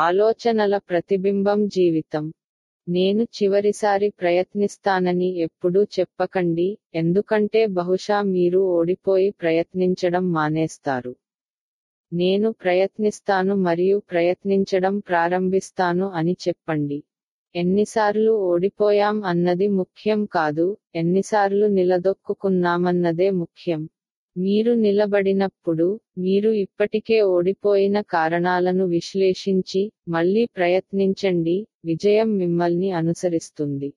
ఆలోచనల ప్రతిబింబం జీవితం. నేను చివరిసారి ప్రయత్నిస్తానని ఎప్పుడూ చెప్పకండి ఎందుకంటే బహుశా మీరు ఓడిపోయి ప్రయత్నించడం మానేస్తారు. నేను ప్రయత్నిస్తాను మరియు ప్రయత్నించడం ప్రారంభిస్తాను అని చెప్పండి. ఎన్నిసార్లు ఓడిపోయాం అన్నది ముఖ్యం కాదు ఎన్నిసార్లు నిలదొక్కుకున్నామన్నదే ముఖ్యం. మీరు నిలబడినప్పుడు మీరు ఇప్పటికే ఓడిపోయిన కారణాలను విశ్లేషించి మళ్ళీ ప్రయత్నించండి విజయం మిమ్మల్ని అనుసరిస్తుంది.